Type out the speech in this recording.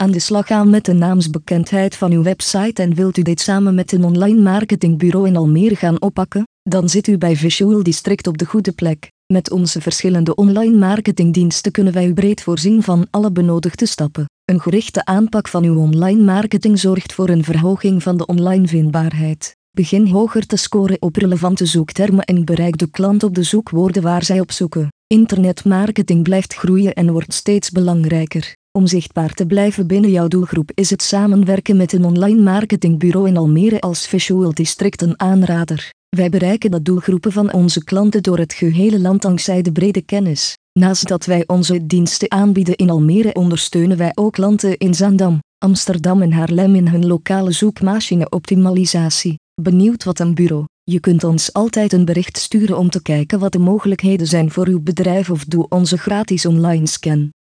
aan de slag gaan met de naamsbekendheid van uw website en wilt u dit samen met een online marketingbureau in Almere gaan oppakken, dan zit u bij Visual District op de goede plek. Met onze verschillende online marketingdiensten kunnen wij u breed voorzien van alle benodigde stappen. Een gerichte aanpak van uw online marketing zorgt voor een verhoging van de online vindbaarheid. Begin hoger te scoren op relevante zoektermen en bereik de klant op de zoekwoorden waar zij op zoeken. Internetmarketing blijft groeien en wordt steeds belangrijker. Om zichtbaar te blijven binnen jouw doelgroep is het samenwerken met een online marketingbureau in Almere als Visual District een aanrader. Wij bereiken de doelgroepen van onze klanten door het gehele land dankzij de brede kennis. Naast dat wij onze diensten aanbieden in Almere ondersteunen wij ook klanten in Zandam, Amsterdam en Haarlem in hun lokale zoekmachine-optimalisatie. Benieuwd wat een bureau? Je kunt ons altijd een bericht sturen om te kijken wat de mogelijkheden zijn voor uw bedrijf of doe onze gratis online scan.